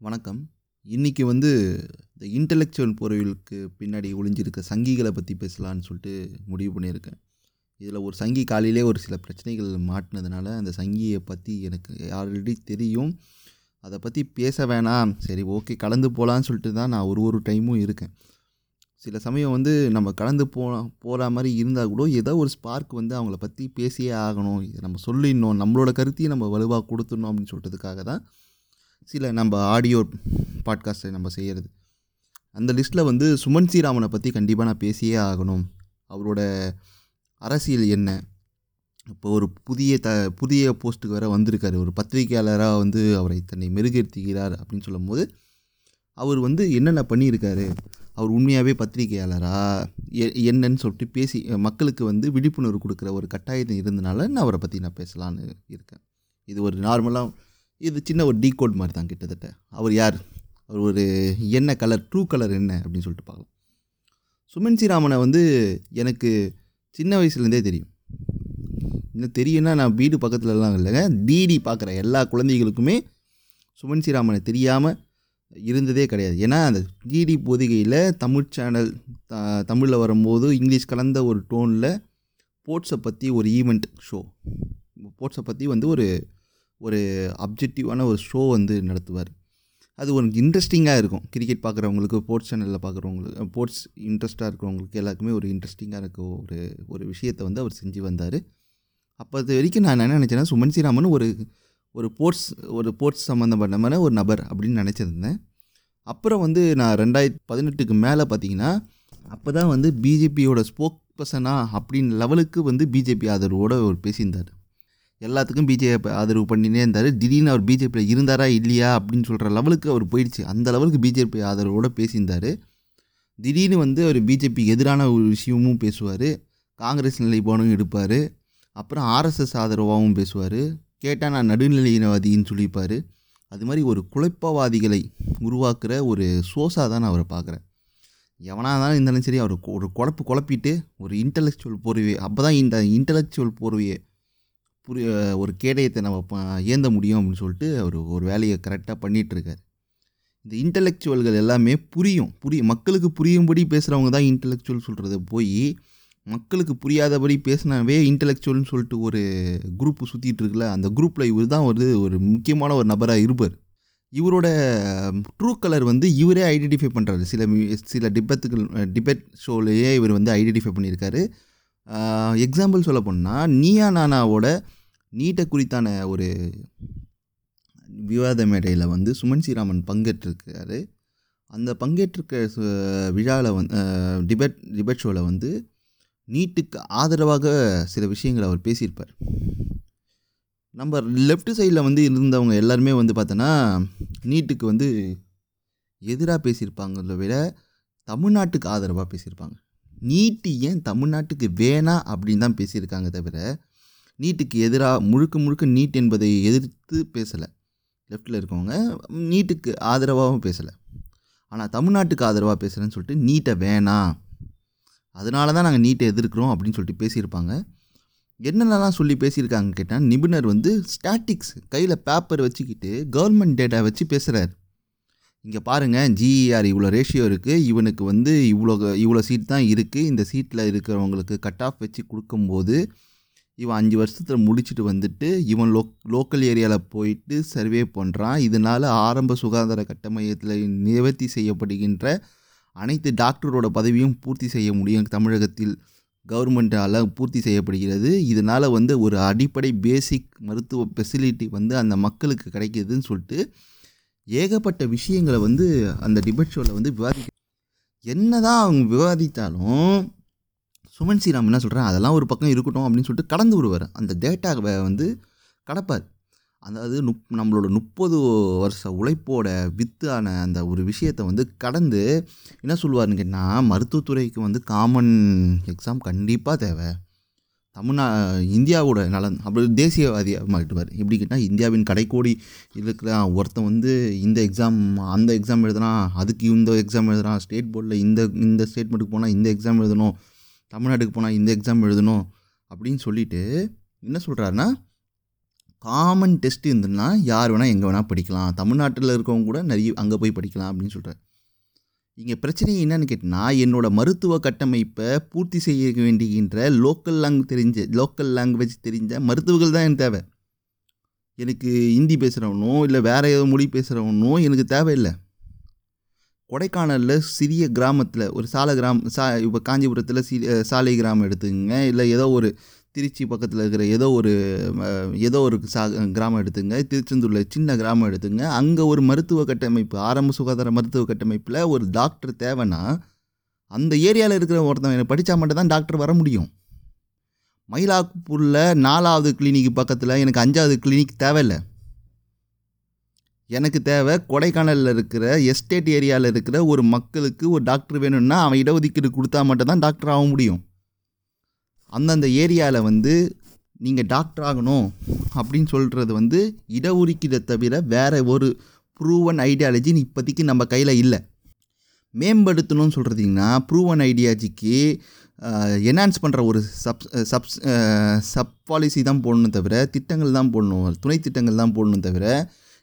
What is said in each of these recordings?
வணக்கம். இன்றைக்கி வந்து இந்த இன்டெலெக்சுவல் பொருளுக்கு பின்னாடி ஒளிஞ்சிருக்க சங்கிகளை பற்றி பேசலான்னு சொல்லிட்டு முடிவு பண்ணியிருக்கேன். இதில் ஒரு சங்கி காலையிலே ஒரு சில பிரச்சனைகள் மாட்டினதுனால அந்த சங்கியை பற்றி எனக்கு ஆல்ரெடி தெரியும். அதை பற்றி பேச வேணாம். சரி ஓகே கலந்து போகலான்னு சொல்லிட்டு தான் நான் ஒரு ஒரு டைமும் இருக்கேன். சில சமயம் வந்து நம்ம கலந்து போகலாம் போகிற மாதிரி இருந்தால் கூட ஏதோ ஒரு ஸ்பார்க் வந்து அவங்கள பற்றி பேசியே ஆகணும். இதை நம்ம சொல்லிடணும். நம்மளோட கருத்தையும் நம்ம வலுவாக கொடுத்துடணும் அப்படின்னு சொல்கிறதுக்காக தான் சில நம்ம ஆடியோ பாட்காஸ்ட்டை நம்ம செய்கிறது அந்த லிஸ்ட்டில் வந்து சுமன் ஸ்ரீராமனை பற்றி கண்டிப்பாக நான் பேசியே ஆகணும். அவரோட அரசியல் என்ன? இப்போ ஒரு புதிய த புதிய போஸ்ட்டுக்கு வேறு வந்திருக்காரு. ஒரு பத்திரிகையாளராக வந்து அவரை தன்னை மெருகேற்றுகிறார் அப்படின்னு சொல்லும்போது அவர் வந்து என்னென்ன பண்ணியிருக்காரு? அவர் உண்மையாகவே பத்திரிகையாளரா? எ என்னன்னு சொல்லிட்டு பேசி மக்களுக்கு வந்து விழிப்புணர்வு கொடுக்குற ஒரு கட்டாயத்தை இருந்தனால நான் அவரை பற்றி நான் பேசலான்னு இருக்கேன். இது ஒரு நார்மலாக இது சின்ன ஒரு டீகோட் மாதிரி தான் கிட்டத்தட்ட. அவர் யார்? அவர் ஒரு என்ன கலர் ட்ரூ கலர் என்ன அப்படின்னு சொல்லிட்டு பார்க்கலாம். சுமன் ஸ்ரீராமனை வந்து எனக்கு சின்ன வயசுலேருந்தே தெரியும். இன்னும் தெரியும்னா நான் வீடு பக்கத்துலலாம் இல்லைங்க. டிடி பார்க்குற எல்லா குழந்தைகளுக்குமே சுமன் ஸ்ரீராமனை தெரியாமல் இருந்ததே கிடையாது. ஏன்னா அந்த டிடி பொதிகையில் தமிழ் சேனல் த தமிழில் வரும்போது இங்கிலீஷ் கலந்த ஒரு டோனில் ஸ்போர்ட்ஸை பற்றி ஒரு ஈவெண்ட் ஷோ ஸ்போர்ட்ஸை பற்றி வந்து ஒரு ஒரு அப்ஜெக்டிவான ஒரு ஷோ வந்து நடத்துவார். அது ஒரு இன்ட்ரெஸ்டிங்காக இருக்கும். கிரிக்கெட் பார்க்குறவங்களுக்கு ஸ்போர்ட்ஸ் சேனலில் பார்க்குறவங்களுக்கு ஸ்போர்ட்ஸ் இன்ட்ரெஸ்ட்டாக இருக்கிறவங்களுக்கு எல்லாருக்குமே ஒரு இன்ட்ரெஸ்டிங்காக இருக்க ஒரு ஒரு விஷயத்தை வந்து அவர் செஞ்சு வந்தார். அப்போ அது வரைக்கும் நான் என்ன நினச்சேன்னா சுமன் ஸ்ரீராமன் ஒரு ஒரு ஸ்போர்ட்ஸ் ஒரு ஸ்போர்ட்ஸ் சம்மந்தப்பட்டமான ஒரு நபர் அப்படின்னு நினச்சிருந்தேன். அப்புறம் வந்து நான் ரெண்டாயிரத்தி பதினெட்டுக்கு மேலே பார்த்தீங்கன்னா அப்போ தான் வந்து பிஜேபியோட ஸ்போக் பர்சனா அப்படின்னு லெவலுக்கு வந்து பிஜேபி ஆதரவோடு அவர் பேசியிருந்தார். எல்லாத்துக்கும் பிஜேபி ஆதரவு பண்ணினே இருந்தார். திடீர்னு அவர் பிஜேபியில் இருந்தாரா இல்லையா அப்படின்னு சொல்கிற லெவலுக்கு அவர் போயிடுச்சு. அந்த லெவலுக்கு பிஜேபி ஆதரவோடு பேசியிருந்தார். திடீர்னு வந்து அவர் பிஜேபி எதிரான ஒரு விஷயமும் பேசுவார். காங்கிரஸ் நிலைப்பாடும் எடுப்பார். அப்புறம் ஆர்எஸ்எஸ் ஆதரவாகவும் பேசுவார். கேட்டால் நான் நடுநிலையினவாதின்னு சொல்லியிருப்பார் அது மாதிரி ஒரு குழப்பவாதிகளை உருவாக்குற ஒரு சோஸாக தான் நான் அவரை பார்க்குறேன். எவனாக இருந்தாலும் இருந்தாலும் சரி அவர் ஒரு குழப்பு குழப்பிட்டு ஒரு இன்டலெக்சுவல் போர்வையை அப்போ தான் இந்த இன்டலெக்சுவல் போர்வையை புரிய ஒரு கேடயத்தை நம்ம ஏந்த முடியும் அப்படின்னு சொல்லிட்டு அவர் ஒரு வேலையை கரெக்டாக பண்ணிகிட்ருக்கார் இந்த இன்டலெக்சுவல்கள் எல்லாமே புரியும். புரியும் மக்களுக்கு புரியும்படி பேசுகிறவங்க தான் இன்டலெக்சுவல் சொல்கிறத போய் மக்களுக்கு புரியாதபடி பேசினாவே இன்டலெக்சுவல்னு சொல்லிட்டு ஒரு குரூப் சுற்றிட்டு இருக்குல்ல அந்த குரூப்பில் இவர் தான் ஒரு ஒரு முக்கியமான ஒரு நபராக இருப்பார். இவரோட ட்ரூ கலர் வந்து இவரே ஐடென்டிஃபை பண்ணுறாரு சில சில டிபத்துகள் டிபெட் ஷோலேயே இவர் வந்து ஐடென்டிஃபை பண்ணியிருக்காரு. எக்ஸாம்பிள் சொல்ல போனால் நீயா நானாவோட நீட்டை குறித்தான ஒரு விவாத மேடையில் வந்து சுமன் ஸ்ரீராமன் பங்கேற்றிருக்காரு அந்த பங்கேற்றிருக்க விழாவில் வந் டிபேட் டிபேட் ஷோவில் வந்து நீட்டுக்கு ஆதரவாக சில விஷயங்களை அவர் பேசியிருப்பார். நம்ம லெஃப்ட் சைடில் வந்து இருந்தவங்க எல்லாருமே வந்து பார்த்தோன்னா நீட்டுக்கு வந்து எதிராக பேசியிருப்பாங்கள விட தமிழ்நாட்டுக்கு ஆதரவாக பேசியிருப்பாங்க. நீட்டு ஏன் தமிழ்நாட்டுக்கு வேணாம் அப்படின்னு தான் பேசியிருக்காங்க தவிர நீட்டுக்கு எதிராக முழுக்க முழுக்க நீட் என்பதை எதிர்த்து பேசலை. லெஃப்டில் இருக்கவங்க நீட்டுக்கு ஆதரவாகவும் பேசலை. ஆனால் தமிழ்நாட்டுக்கு ஆதரவாக பேசுகிறேன்னு சொல்லிட்டு நீட்டை வேணாம் அதனால தான் நாங்கள் நீட்டை எதிர்க்கிறோம் அப்படின்னு சொல்லிட்டு பேசியிருப்பாங்க. என்னென்னலாம் சொல்லி பேசியிருக்காங்க கேட்டால் நிபுணர் வந்து ஸ்டாட்டிக்ஸ் கையில் பேப்பர் வச்சுக்கிட்டு கவர்மெண்ட் டேட்டா வச்சு பேசுகிறார் இங்கே பாருங்கள் ஜிஇஆர் இவ்வளோ ரேஷியோ இருக்குது இவனுக்கு வந்து இவ்வளோ இவ்வளோ சீட் தான் இருக்குது இந்த சீட்டில் இருக்கிறவங்களுக்கு கட் ஆஃப் வச்சு கொடுக்கும்போது இவன் அஞ்சு வருஷத்தில் முடிச்சுட்டு வந்துட்டு இவன் லோக் லோக்கல் ஏரியாவில் போயிட்டு சர்வே பண்ணுறான் இதனால் ஆரம்ப சுகாதார கட்டமையத்தில் நிவர்த்தி செய்யப்படுகின்ற அனைத்து டாக்டரோட பதவியும் பூர்த்தி செய்ய முடியும். தமிழகத்தில் கவர்மெண்ட்டால் பூர்த்தி செய்யப்படுகிறது. இதனால் வந்து ஒரு அடிப்படை பேசிக் மருத்துவ ஃபெசிலிட்டி வந்து அந்த மக்களுக்கு கிடைக்கிதுன்னு சொல்லிட்டு ஏகப்பட்ட விஷயங்களை வந்து அந்த டிபேட் ஷோவில் வந்து விவாதி என்ன தான் அவங்க விவாதித்தாலும் சுமன் ஸ்ரீராம் என்ன சொல்கிறேன் அதெல்லாம் ஒரு பக்கம் இருக்கட்டும் அப்படின்னு சொல்லிட்டு கடந்து விடுவார் அந்த டேட்டாவை வந்து கடப்பார். அதாவது நுப் நம்மளோட முப்பது வருஷ உழைப்போட வித்தான அந்த ஒரு விஷயத்தை வந்து கடந்து என்ன சொல்லுவார்னு கேட்டால் மருத்துவத்துறைக்கு வந்து காமன் எக்ஸாம் கண்டிப்பாக தேவை. தமிழ்நா இந்தியாவோட நலன் அப்படி தேசியவாதியாக மாட்டுவார் எப்படி கேட்டால் இந்தியாவின் கடைக்கோடி இருக்கிற ஒருத்தன் வந்து இந்த எக்ஸாம் அந்த எக்ஸாம் எழுதுனா அதுக்கு இந்த எக்ஸாம் எழுதுனா ஸ்டேட் போர்டில் இந்த இந்த ஸ்டேட்மெண்ட்டுக்கு போனால் இந்த எக்ஸாம் எழுதணும் தமிழ்நாட்டுக்கு போனால் இந்த எக்ஸாம் எழுதணும் அப்படின்னு சொல்லிட்டு என்ன சொல்கிறாருன்னா காமன் டெஸ்ட் இருந்ததுன்னா யார் வேணால் எங்கே வேணால் படிக்கலாம். தமிழ்நாட்டில் இருக்கவங்க கூட நிறைய அங்கே போய் படிக்கலாம் அப்படின்னு சொல்கிறார் இங்கே பிரச்சனை என்னன்னு கேட்டிங்கன்னா என்னோடய மருத்துவ கட்டமைப்பை பூர்த்தி செய்ய வேண்டுகின்ற லோக்கல் லாங்குவேஜ் தெரிஞ்ச லோக்கல் லாங்குவேஜ் தெரிஞ்ச மருத்துவர்கள் தான் எனக்கு தேவை. எனக்கு ஹிந்தி பேசுகிறவனோ இல்லை வேறு ஏதோ மொழி பேசுகிறவனோ எனக்கு தேவையில்லை. கொடைக்கானலில் சிறிய கிராமத்தில் ஒரு சாலை கிராமம் சா இப்போ காஞ்சிபுரத்தில் சி சாலை கிராமம் எடுத்துக்கங்க. இல்லை ஏதோ ஒரு திருச்சி பக்கத்தில் இருக்கிற ஏதோ ஒரு ஏதோ ஒரு சா கிராமம் எடுத்துங்க திருச்செந்தூரில் சின்ன கிராமம் எடுத்துங்க அங்கே ஒரு மருத்துவ கட்டமைப்பு ஆரம்ப சுகாதார மருத்துவ கட்டமைப்பில் ஒரு டாக்டர் தேவைன்னா அந்த ஏரியாவில் இருக்கிற ஒருத்தவங்க படித்தா மட்டும் தான் டாக்டர் வர முடியும். மயிலாப்பூரில் நாலாவது கிளினிக் பக்கத்தில் எனக்கு அஞ்சாவது கிளினிக் தேவையில்லை. எனக்கு தேவை கொடைக்கானலில் இருக்கிற எஸ்டேட் ஏரியாவில் இருக்கிற ஒரு மக்களுக்கு ஒரு டாக்டர் வேணும்னா அவன் இடஒதுக்கீடு கொடுத்தா மட்டும்தான் டாக்டர் ஆக முடியும். அந்தந்த ஏரியாவில் வந்து நீங்கள் டாக்டர் ஆகணும் அப்படின்னு சொல்கிறது வந்து இடஒதுக்கீடை தவிர வேறு ஒரு ப்ரூவன் ஐடியாலஜி இப்போதைக்கு நம்ம கையில் இல்லை. மேம்படுத்தணும்னு சொல்கிறதீங்கன்னா ப்ரூவன் ஐடியாலஜிக்கு என்ஹான்ஸ் பண்ணுற ஒரு சப் சப் சப் பாலிசி தான் போடணும் தவிர திட்டங்கள் தான் போடணும். துணை திட்டங்கள் தான் போடணும் தவிர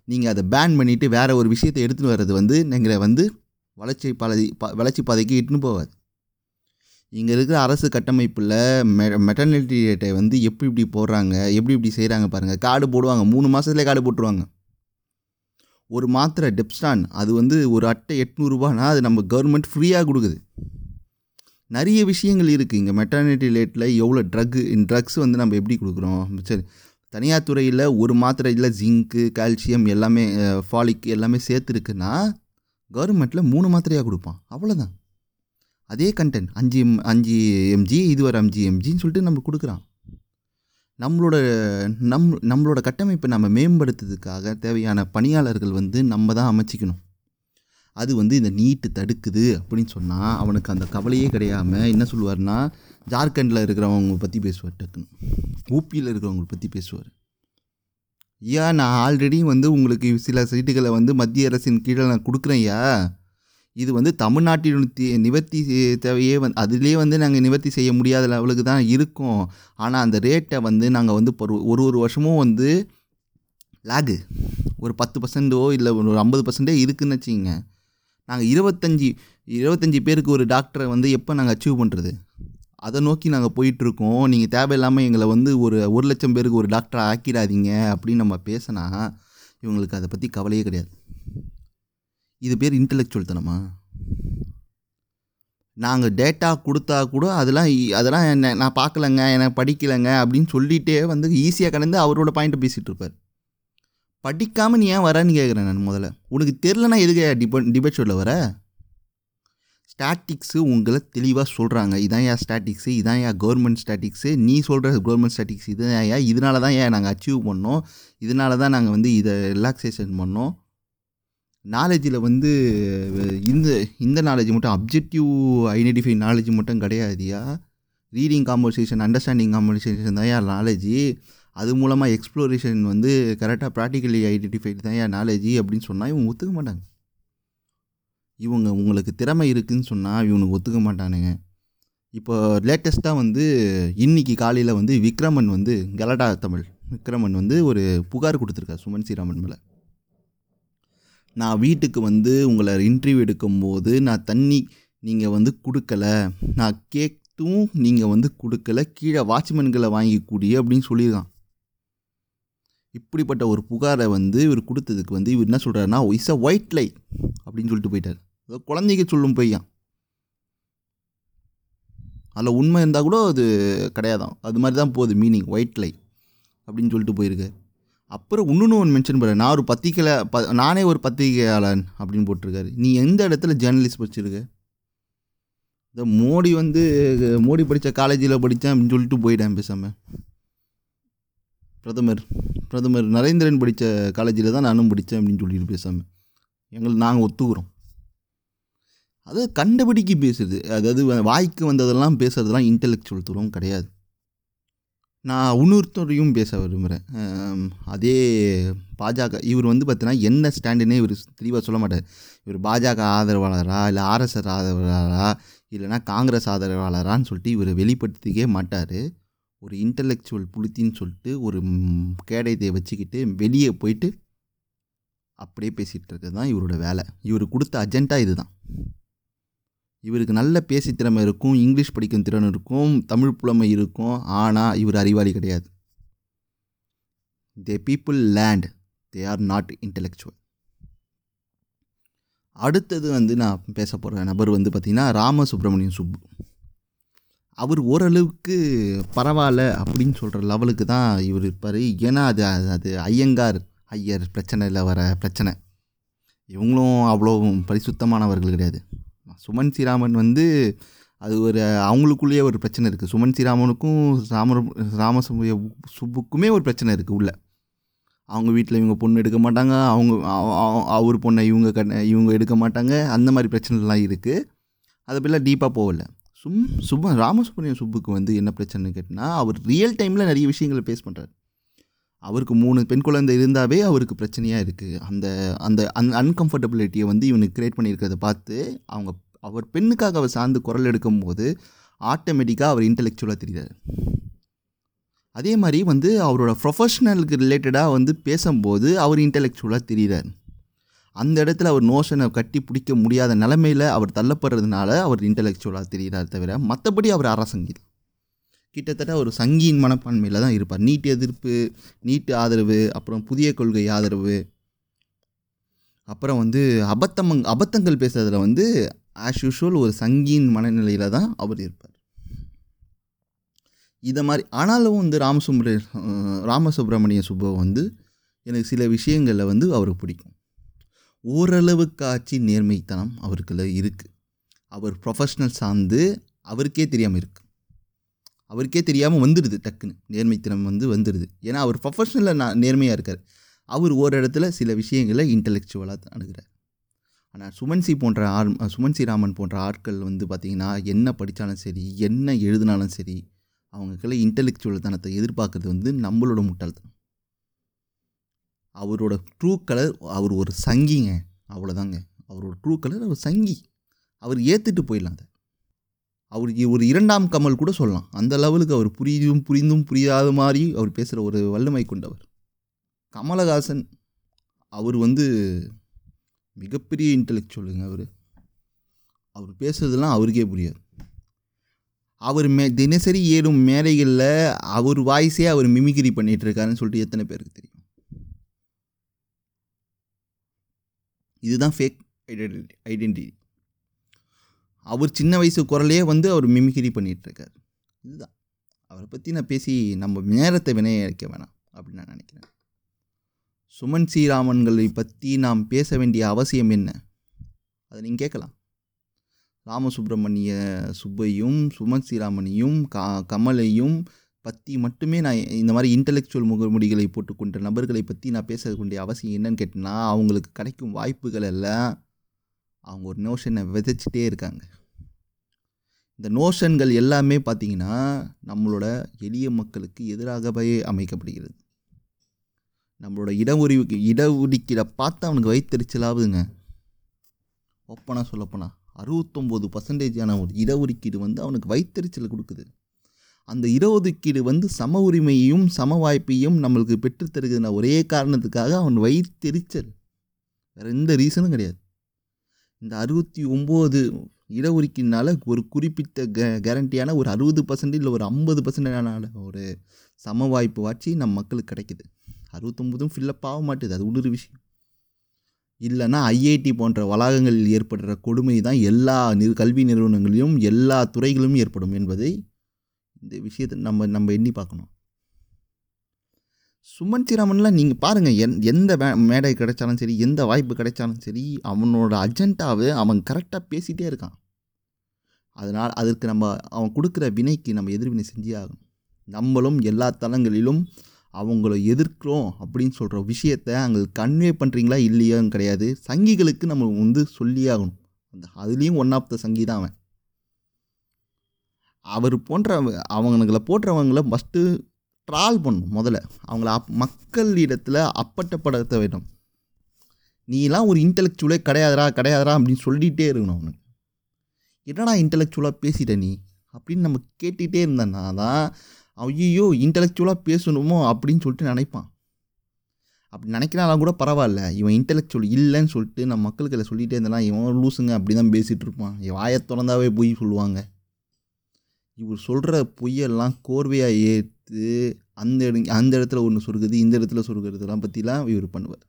நீங்கள் அதை பேன் பண்ணிவிட்டு வேறு ஒரு விஷயத்தை எடுத்துகிட்டு வர்றது வந்து எங்களை வந்து வளர்ச்சி பாதை ப வளர்ச்சி பாதைக்கு இட்டுன்னு போகாது. இங்கே இருக்கிற அரசு கட்டமைப்பில் மெ மெட்டர்னிட்டி ரேட்டை வந்து எப்படி இப்படி போடுறாங்க எப்படி இப்படி செய்கிறாங்க பாருங்கள் கார்டு போடுவாங்க மூணு மாதத்துலேயே கார்டு போட்டுருவாங்க. ஒரு மாத்திரை டெப்ஸ்டான் அது வந்து ஒரு அட்டை எட்நூறுபானா அது நம்ம கவர்மெண்ட் ஃப்ரீயாக கொடுக்குது. நிறைய விஷயங்கள் இருக்குது இங்கே மெட்டர்னிட்டி ரேட்டில் எவ்வளோ ட்ரக்கு ட்ரக்ஸ் வந்து நம்ம எப்படி கொடுக்குறோம்? சரி தனியார் துறையில் ஒரு மாத்திரையில் ஜிங்க்கு கால்சியம் எல்லாமே ஃபாலிக் எல்லாமே சேர்த்துருக்குன்னா கவர்மெண்ட்டில் மூணு மாத்திரையாக கொடுப்பான். அவ்வளோதான் அதே கண்டென்ட் அஞ்சு எம் அஞ்சு எம்ஜி இது ஒரு அஞ்சு எம்ஜின்னு சொல்லிட்டு நம்ம கொடுக்குறான். நம்மளோட நம் நம்மளோட கட்டமைப்பை நம்ம மேம்படுத்துறதுக்காக தேவையான பணியாளர்கள் வந்து நம்ம தான் அமைச்சிக்கணும். அது வந்து இந்த நீட்டு தடுக்குது அப்படின்னு சொன்னால் அவனுக்கு அந்த கவலையே கிடையாமல் என்ன சொல்லுவார்னா ஜார்க்கண்டில் இருக்கிறவங்க பற்றி பேசுவார் டக்குன்னு. ஊபியில் இருக்கிறவங்களை பற்றி பேசுவார். ஏன் நான் ஆல்ரெடி வந்து உங்களுக்கு சில சீட்டுகளை வந்து மத்திய அரசின் கீழே நான் கொடுக்குறேன் ஐயா. இது வந்து தமிழ்நாட்டினுடைய நிவர்த்தி செய்- தேவையே வந்து அதுலேயே வந்து நாங்கள் நிவர்த்தி செய்ய முடியாத லெவலுக்கு தான் இருக்கோம். ஆனால் அந்த ரேட்டை வந்து நாங்கள் வந்து ஒரு ஒரு ஒரு வருஷமும் வந்து லேகு. ஒரு பத்து பர்சன்டோ இல்லை ஒரு ஐம்பது பர்சன்டே இருக்குதுன்னு வச்சுங்க நாங்கள் இருபத்தஞ்சி இருபத்தஞ்சி பேருக்கு ஒரு டாக்டரை வந்து எப்போ நாங்கள் அச்சீவ் பண்ணுறது அதை நோக்கி நாங்கள் போயிட்டுருக்கோம். நீங்கள் தேவையில்லாமல் எங்களை வந்து ஒரு ஒரு லட்சம் பேருக்கு ஒரு டாக்டரை ஆக்கிடாதீங்க அப்படின்னு நம்ம பேசினா இவங்களுக்கு அதை பற்றி கவலையே கிடையாது. இது பேர் இன்டலெக்சுவல் தனமா நாங்கள் டேட்டா கொடுத்தா கூட அதெல்லாம் இ- அதெல்லாம் என்ன நான் பார்க்கலங்க எனக்கு படிக்கலைங்க அப்படின்னு சொல்லிகிட்டே வந்து ஈஸியாக கடந்து அவரோட பாயிண்ட்டை பேசிகிட்டு இருப்பார் படிக்காமல் நீ ஏன் வரேன்னு கேட்குறேன் நான் முதல்ல. உனக்கு தெரிலனா எதுக்கு டிபேட் டிபேட் சொல்ல வர? ஸ்டாட்டிக்ஸு உங்களை தெளிவாக சொல்கிறாங்க இதான் ஏன் ஸ்டாட்டிக்ஸு இதான் ஏன் கவர்மெண்ட் ஸ்டாட்டிக்ஸு நீ சொல்கிற கவர்மெண்ட் ஸ்டாட்டிக்ஸ் இது ஏன் இதனால தான் ஏன் நாங்கள் அச்சீவ் பண்ணோம். இதனால தான் நாங்கள் வந்து இதை ரிலாக்ஸேஷன் பண்ணோம். நாலேஜில் வந்து இந்த இந்த நாலேஜ் மட்டும் அப்ஜெக்டிவ் ஐடென்டிஃபை நாலேஜ் மட்டும் கிடையாதுயா ரீடிங் காம்பன்சேஷன் அண்டர்ஸ்டாண்டிங் காம்பன்சேஷன் தான் ஏன் நாலேஜ் அது மூலமாக எக்ஸ்ப்ளோரேஷன் வந்து கரெக்டாக ப்ராக்டிக்கலி ஐடென்டிஃபைடு தான் ஏன் நாலேஜ் அப்படின்னு சொன்னால் இவங்க ஒத்துக்க மாட்டாங்க. இவங்க உங்களுக்கு திறமை இருக்குன்னு சொன்னால் இவனுக்கு ஒத்துக்க மாட்டானுங்க. இப்போ லேட்டஸ்ட்டாக வந்து இன்னைக்கு காலையில் வந்து விக்ரமன் வந்து கலடா தமிழ் விக்ரமன் வந்து ஒரு புகார் கொடுத்துருக்கார் சுமன் ஸ்ரீராமன் மேலே. நான் வீட்டுக்கு வந்து உங்களை இன்டர்வியூ எடுக்கும்போது நான் தண்ணி நீங்கள் வந்து கொடுக்கல நான் கேட்டும் நீங்கள் வந்து கொடுக்கல கீழே வாட்ச்மேன்களை வாங்கிக்கூடிய அப்படின்னு சொல்லியிருக்கான். இப்படிப்பட்ட ஒரு புகாரை வந்து இவர் கொடுத்ததுக்கு வந்து இவர் என்ன சொல்கிறாருன்னா is oh, a white lie அப்படின்னு சொல்லிட்டு போயிட்டார். அதாவது குழந்தைக்கு சொல்லும் பொய்யான் அதில் உண்மை இருந்தால் கூட அது கிடையாதான். அது மாதிரி தான் போகுது மீனிங் ஒயிட் லை அப்படின்னு சொல்லிட்டு போயிருக்கு. அப்புறம் இன்னொன்று ஒன்று மென்ஷன் பண்ணுறேன் நான் ஒரு பத்திரிக்கையில் ப நானே ஒரு பத்திரிகையாளன் அப்படின்னு போட்டிருக்காரு. நீ எந்த இடத்துல ஜேர்னலிஸ்ட் படிச்சிருக்க? இந்த மோடி வந்து மோடி படித்த காலேஜில் படித்தேன் அப்படின்னு சொல்லிட்டு போயிட்டேன் பேசாமல் பிரதமர் பிரதமர் நரேந்திரன் படித்த காலேஜில் தான் நானும் படித்தேன் அப்படின்னு சொல்லிட்டு பேசாமல் எங்களை நாங்கள் ஒத்துக்கிறோம். அது கண்டபடிக்கு பேசுறது. அதாவது வாய்க்கு வந்ததெல்லாம் பேசுறதெல்லாம் இன்டெலெக்சுவல் தூரம் கிடையாது. நான் இன்னொருத்தரையும் பேச விரும்புகிறேன் அதே பாஜக இவர் வந்து பார்த்தீங்கன்னா என்ன ஸ்டாண்டுன்னே இவர் தெளிவாக சொல்ல மாட்டார். இவர் பாஜக ஆதரவாளரா இல்லை ஆர்எஸ்எஸ் ஆதரவாளரா இல்லைனா காங்கிரஸ் ஆதரவாளரான்னு சொல்லிட்டு இவர் வெளிப்படுத்திக்கவே மாட்டார். ஒரு இன்டலெக்சுவல் புளுத்தின்னு சொல்லிட்டு ஒரு கேடயத்தை வச்சுக்கிட்டு வெளியே போயிட்டு அப்படியே பேசிகிட்டு இருக்கிறது தான் இவரோட வேலை. இவர் கொடுத்த அஜெண்டா இதுதான். இவருக்கு நல்ல பேசி திறமை இருக்கும் இங்கிலீஷ் படிக்கும் திறன் இருக்கும் தமிழ் புலமை இருக்கும் ஆனால் இவர் அறிவாளி கிடையாது. They people land they are not intellectual அடுத்தது வந்து நான் பேச போகிற நபர் வந்து பார்த்திங்கன்னா ராமசுப்ரமணியம் சுப்பு. அவர் ஓரளவுக்கு பரவாயில்ல அப்படின்னு சொல்கிற லெவலுக்கு தான் இவர் இருப்பார். ஏன்னா அது அது- ஐயங்கார் ஐயர் பிரச்சனையில் வர பிரச்சனை. இவங்களும் அவ்வளோ பரிசுத்தமானவர்கள் கிடையாது. சுமன் ஸ்ரீராமன் வந்து அது ஒரு அவங்களுக்குள்ளேயே ஒரு பிரச்சனை இருக்குது சுமன் ஸ்ரீராமனுக்கும் ராம ராமசுப்ரமணிய சுப்புக்குமே ஒரு பிரச்சனை இருக்குது உள்ள. அவங்க வீட்டில் இவங்க பொண்ணு எடுக்க மாட்டாங்க. அவங்க அவர் பொண்ணை இவங்க கண்ண இவங்க எடுக்க மாட்டாங்க. அந்த மாதிரி பிரச்சனைலாம் இருக்குது அதை பற்றிலாம் டீப்பாக போகலை. சும் சுப்ப ராமசுப்ரமணியம் சுப்புக்கு வந்து என்ன பிரச்சனைன்னு கேட்டால் அவர் ரியல் டைமில் நிறைய விஷயங்களை பேஸ் பண்ணுறாரு அவருக்கு மூணு பெண் குழந்தை இருந்தாவே அவருக்கு பிரச்சனையாக இருக்குது அந்த அந்த அன் அன்கம்ஃபர்டபிலிட்டியை வந்து இவனுக்கு கிரியேட் பண்ணியிருக்கிறத பார்த்து அவங்க அவர் பெண்ணுக்காக அவர் சார்ந்து குரல் எடுக்கும்போது ஆட்டோமேட்டிக்காக அவர் இன்டெலெக்சுவலாக தெரிகிறார். அதே மாதிரி வந்து அவரோட ப்ரொஃபஷ்னலுக்கு ரிலேட்டடாக வந்து பேசும்போது அவர் இன்டெலெக்சுவலாக தெரிகிறார். அந்த இடத்துல அவர் நோஷனை கட்டி பிடிக்க முடியாத நிலமையில் அவர் தள்ளப்படுறதுனால அவர் இன்டெலெக்சுவலாக தெரிகிறார் தவிர மற்றபடி அவர் அரசங்கி கிட்டத்தட்ட ஒரு சங்கியின் மனப்பான்மையில் தான் இருப்பார். நீட் எதிர்ப்பு நீட் ஆதரவு அப்புறம் புதிய கொள்கை ஆதரவு. அப்புறம் வந்து அபத்தம் அபத்தங்கள் பேசுறதுல வந்து ஆஸ் யூஷுவல் ஒரு சங்கியின் மனநிலையில் தான் அவர் இருப்பார். இதை மாதிரி ஆனாலும் வந்து ராமசுப்ர ராமசுப்ரமணிய சுப்பு வந்து எனக்கு சில விஷயங்களில் வந்து அவருக்கு பிடிக்கும். ஓரளவுக்காச்சு நேர்மைத்தனம் அவருக்குள்ள இருக்குது அவர் ப்ரொஃபஷ்னல் சார்ந்து அவருக்கே தெரியாமல் இருக்குது அவருக்கே தெரியாமல் வந்துடுது டக்குன்னு. நேர்மைத்தனம் வந்து வந்துடுது ஏன்னா அவர் ப்ரொஃபஷ்னலில் நான் நேர்மையாக இருக்கார். அவர் ஒரு இடத்துல சில விஷயங்களை இன்டலெக்சுவலாக அணுகிறார். ஆனால் சுமன்சி போன்ற ஆர் சுமன்சி ராமன் போன்ற ஆட்கள் வந்து பார்த்திங்கன்னா என்ன படித்தாலும் சரி என்ன எழுதினாலும் சரி அவங்களுக்குள்ள இன்டெலெக்சுவல் தனத்தை எதிர்பார்க்குறது வந்து நம்மளோட முட்டாள்தான் அவரோட ட்ரூ கலர் அவர் ஒரு சங்கிங்க. அவ்வளோதாங்க அவரோட ட்ரூ கலர் அவர் சங்கி. அவர் ஏற்றுட்டு போயிடலாம் அதை. அவருக்கு ஒரு இரண்டாம் கமல் கூட சொல்லலாம். அந்த லெவலுக்கு அவர் புரியும் புரிந்தும் புரியாத மாதிரி அவர் பேசுகிற ஒரு வல்லமை கொண்டவர். கமலஹாசன் அவர் வந்து மிகப்பெரிய இன்டலெக்சுவலுங்க அவர். அவர் பேசுறதெல்லாம் அவருக்கே புரியாது. அவர் மே தினசரி ஏறும் மேடைகளில் அவர் வாய்ஸே அவர் மிமிகிரி பண்ணிட்டு இருக்காருன்னு சொல்லிட்டு எத்தனை பேருக்கு தெரியும்? இதுதான் ஃபேக் ஐடென்டிட்டி ஐடென்டிட்டி அவர் சின்ன வயசு குரலே வந்து அவர் மிமிகிரி பண்ணிகிட்ருக்கார் இதுதான். அவரை பற்றி நான் பேசி நம்ம நேரத்தை வினையடிக்க வேணாம் அப்படின்னு நான் நினைக்கிறேன். சுமன் ஸ்ரீராமன்களை பற்றி நாம் பேச வேண்டிய அவசியம் என்ன? அதை நீங்கள் கேட்கலாம். ராமசுப்ரமணிய சுப்பையும் சுமன் ஸ்ரீராமனையும் கா கமலையும் பற்றி மட்டுமே நான் இந்த மாதிரி இன்டலெக்சுவல் முகமுடிகளை போட்டுக்கொண்ட நபர்களை பற்றி நான் பேசக்கூடிய அவசியம் என்னன்னு கேட்டேன்னா அவங்களுக்கு கிடைக்கும் வாய்ப்புகள் எல்லாம் அவங்க ஒரு நோஷனை விதைச்சிட்டே இருக்காங்க. இந்த நோஷன்கள் எல்லாமே பார்த்திங்கன்னா நம்மளோட எளிய மக்களுக்கு எதிராகவே அமைக்கப்படுகிறது. நம்மளோட இடஒதுக்கி இடஒதுக்கீடை பார்த்து அவனுக்கு வயிற்றுச்சலாகுதுங்க ஒப்பனா சொல்லப்போனால் அறுபத்தொம்போது பர்சன்டேஜான ஒரு இடஒதுக்கீடு வந்து அவனுக்கு வயிற்றுச்சல் கொடுக்குது. அந்த இடஒதுக்கீடு வந்து சம உரிமையையும் சம வாய்ப்பையும் நம்மளுக்கு பெற்றுத்தருகிற ஒரே காரணத்துக்காக அவன் வயிற்றெரிச்சல் வேறு எந்த ரீசனும் கிடையாது. இந்த அறுபத்தி ஒம்பது இடஒதுக்கீடுனால ஒரு குறிப்பிட்ட கே கேரண்டியான ஒரு அறுபது பர்சன்ட் இல்லை ஒரு ஐம்பது பர்சன்டான ஒரு சம வாய்ப்பு வாட்சி நம் மக்களுக்கு கிடைக்குது. அறுபத்தொம்பதும் ஃபில்லப் ஆக மாட்டேது. அது இன்னொரு விஷயம். இல்லைன்னா ஐஐடி போன்ற வளாகங்களில் ஏற்படுற கொடுமை தான் எல்லா நிறு கல்வி நிறுவனங்களிலும் எல்லா துறைகளிலும் ஏற்படும் என்பதை இந்த விஷயத்தை நம்ம நம்ம எண்ணி பார்க்கணும். சுமன் ஸ்ரீராமன்லாம் நீங்கள் பாருங்கள் எந் எந்த மே மேடை கிடைச்சாலும் சரி எந்த வாய்ப்பு கிடைச்சாலும் சரி அவனோட அஜெண்டாவை அவன் கரெக்டாக பேசிகிட்டே இருக்கான். அதனால் அதற்கு நம்ம அவன் கொடுக்குற வினைக்கு நம்ம எதிர்வினை செஞ்சே ஆகணும். நம்மளும் எல்லா தளங்களிலும் அவங்கள எதிர்க்கிறோம் அப்படின்னு சொல்கிற விஷயத்த அங்கே கன்வே பண்ணுறீங்களா இல்லையான்னு கிடையாது. சங்கிகளுக்கு நம்ம வந்து சொல்லியே ஆகணும். அந்த அதுலேயும் ஒன் ஆஃப் த சங்கி தான் அவன். அவர் போன்ற அவங்களை போட்டுறவங்கள ஃபஸ்ட்டு ட்ரால் பண்ணும் முதல்ல. அவங்கள அப் மக்கள் இடத்துல அப்பட்டப்படுத்த வேண்டும். நீலாம் ஒரு இன்டெலெக்சுவலே கிடையாதுடா கிடையாதுடா அப்படின்னு சொல்லிகிட்டே இருக்கணும் அவனுக்கு. என்னடா இன்டெலெக்சுவலாக பேசிட்ட நீ? அப்படின்னு நம்ம கேட்டுகிட்டே இருந்தேன்னா தான் ஐயோ இன்டலெக்சுவலாக பேசணுமோ அப்படின்னு சொல்லிட்டு நினைப்பான். அப்படி நினைக்கிறாலும் கூட பரவாயில்ல. இவன் இன்டெலெக்சுவல் இல்லைன்னு சொல்லிட்டு நம்ம மக்களுக்கு அதை சொல்லிகிட்டே இருந்தாலும் இவன் லூசுங்க அப்படி தான் பேசிகிட்டு இருப்பான் வாயை திறந்தாவே போய் சொல்லுவாங்க. இவர் சொல்கிற பொய்யெல்லாம் கோர்வையாக ஏற்று அந்த இட அந்த இடத்துல ஒன்று சொருகுது இந்த இடத்துல சொருகிறதுலாம் பற்றிலாம் இவர் பண்ணுவார்.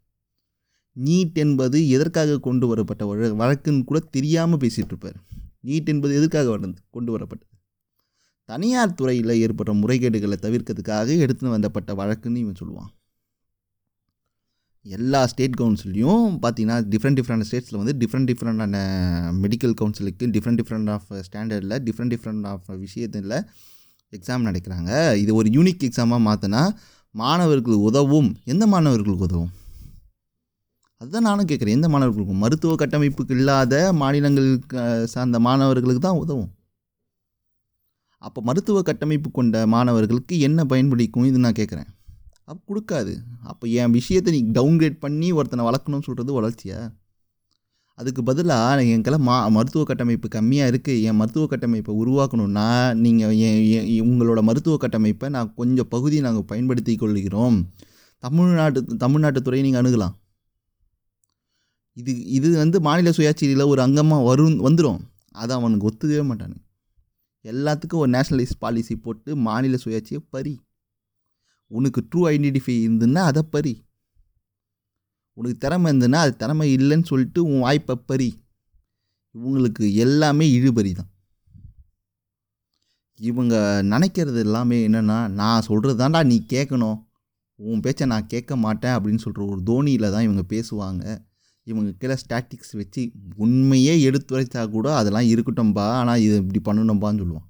நீட் என்பது எதற்காக கொண்டு வரப்பட்ட வழ வழக்குன்னு கூட தெரியாமல் பேசிகிட்ருப்பார் நீட் என்பது எதற்காக வந்து கொண்டு வரப்பட்டது? தனியார் துறையில் ஏற்பட்ட முறைகேடுகளை தவிர்க்கிறதுக்காக எடுத்துன்னு வந்தப்பட்ட வழக்குன்னு இவன் சொல்லுவான். எல்லா ஸ்டேட் கவுன்சிலையும் பார்த்தீங்கன்னா டிஃப்ரெண்ட் டிஃப்ரெண்ட் ஸ்டேட்ஸில் வந்து டிஃப்ரெண்ட் டிஃப்ரெண்டான மெடிக்கல் கவுன்சிலுக்கு டிஃப்ரெண்ட் டிஃப்ரெண்ட் ஆஃப் ஸ்டாண்டர்டில் டிஃப்ரெண்ட் டிஃப்ரெண்ட் ஆஃப் விஷயத்தில் எக்ஸாம் நடக்கிறாங்க. இது ஒரு யூனிக் எக்ஸாமாக மாற்றினா மாணவர்களுக்கு உதவும். எந்த மாணவர்களுக்கு உதவும்? அதுதான் நானும் கேட்குறேன் எந்த மாணவர்களுக்கும் மருத்துவ கட்டமைப்புக்கு இல்லாத மாநிலங்களுக்கு சார்ந்த மாணவர்களுக்கு தான் உதவும். அப்போ மருத்துவ கட்டமைப்பு கொண்ட மாணவர்களுக்கு என்ன பயன்படுக்கும்? இது நான் கேட்குறேன் அப்போ கொடுக்காது. அப்போ என் விஷயத்தை நீ டவுன்கிரேட் பண்ணி ஒருத்தனை வளர்க்கணும்னு சொல்கிறது வளர்ச்சியா? அதுக்கு பதிலாக எங்கெல்லாம் மா மருத்துவ கட்டமைப்பு கம்மியாக இருக்குது என் மருத்துவ கட்டமைப்பை உருவாக்கணும்னா நீங்கள் என் உங்களோட மருத்துவ கட்டமைப்பை நான் கொஞ்சம் பகுதி நாங்கள் பயன்படுத்தி கொள்கிறோம். தமிழ்நாட்டு தமிழ்நாட்டு துறையை நீங்கள் அணுகலாம். இது இது வந்து மாநில சுயாட்சியில் ஒரு அங்கமாக வரும் வந்துடும் அதை அவனுக்கு ஒத்துக்கவே மாட்டானு எல்லாத்துக்கும் ஒரு நேஷ்னலைஸ் பாலிசி போட்டு மாநில சுயாட்சியை பறி. உனக்கு ட்ரூ ஐடென்டிஃபை இருந்துன்னா அதை பறி. உனக்கு திறமை இருந்ததுன்னா அது திறமை இல்லைன்னு சொல்லிட்டு உன் வாய்ப்பை பறி. இவங்களுக்கு எல்லாமே இழுபறி தான். இவங்க நினைக்கிறது எல்லாமே என்னென்னா நான் சொல்கிறது தான்டா நீ கேட்கணும் உன் பேச்சை நான் கேட்க மாட்டேன் அப்படின்னு சொல்கிற ஒரு தோனியில் தான் இவங்க பேசுவாங்க. இவங்க கீழே ஸ்டாட்டிக்ஸ் வச்சு உண்மையே எடுத்துரைச்சா கூட அதெல்லாம் இருக்கட்டும்பா ஆனால் இது இப்படி பண்ணணும்பான்னு சொல்லுவான்.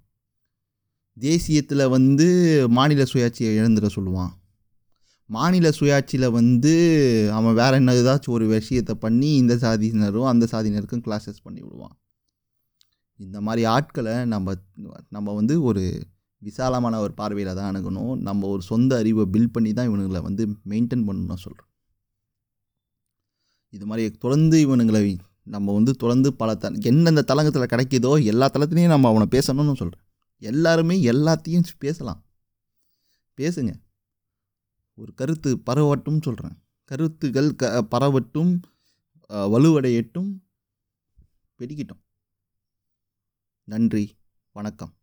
தேசியத்தில் வந்து மாநில சுயாட்சியை இழந்துட சொல்லுவான். மாநில சுயாட்சியில் வந்து அவன் வேறு என்ன ஏதாச்சும் ஒரு விஷயத்தை பண்ணி இந்த சாதியினரும் அந்த சாதியினருக்கும் கிளாஸஸ் பண்ணி விடுவான். இந்த மாதிரி ஆட்களை நம்ம நம்ம வந்து ஒரு விசாலமான ஒரு பார்வையில் தான் அணுகணும். நம்ம ஒரு சொந்த அறிவை பில்ட் பண்ணி தான் இவனுங்களை வந்து மெயின்டைன் பண்ணணும் சொல்கிறோம் சொல்கிறேன் இது மாதிரி தொடர்ந்து இவனுங்களை நம்ம வந்து தொடர்ந்து பல த எந்தெந்த தளங்கத்தில் கிடைக்கிதோ எல்லா தளத்துலேயும் நம்ம அவனை பேசணும்னு சொல்கிறேன் எல்லாருமே எல்லாத்தையும் பேசலாம். பேசுங்க. ஒரு கருத்து பரவட்டும் சொல்கிறேன் கருத்துகள் க பரவட்டும் வலுவடையட்டும். பெருகிட்டோம். நன்றி. வணக்கம்.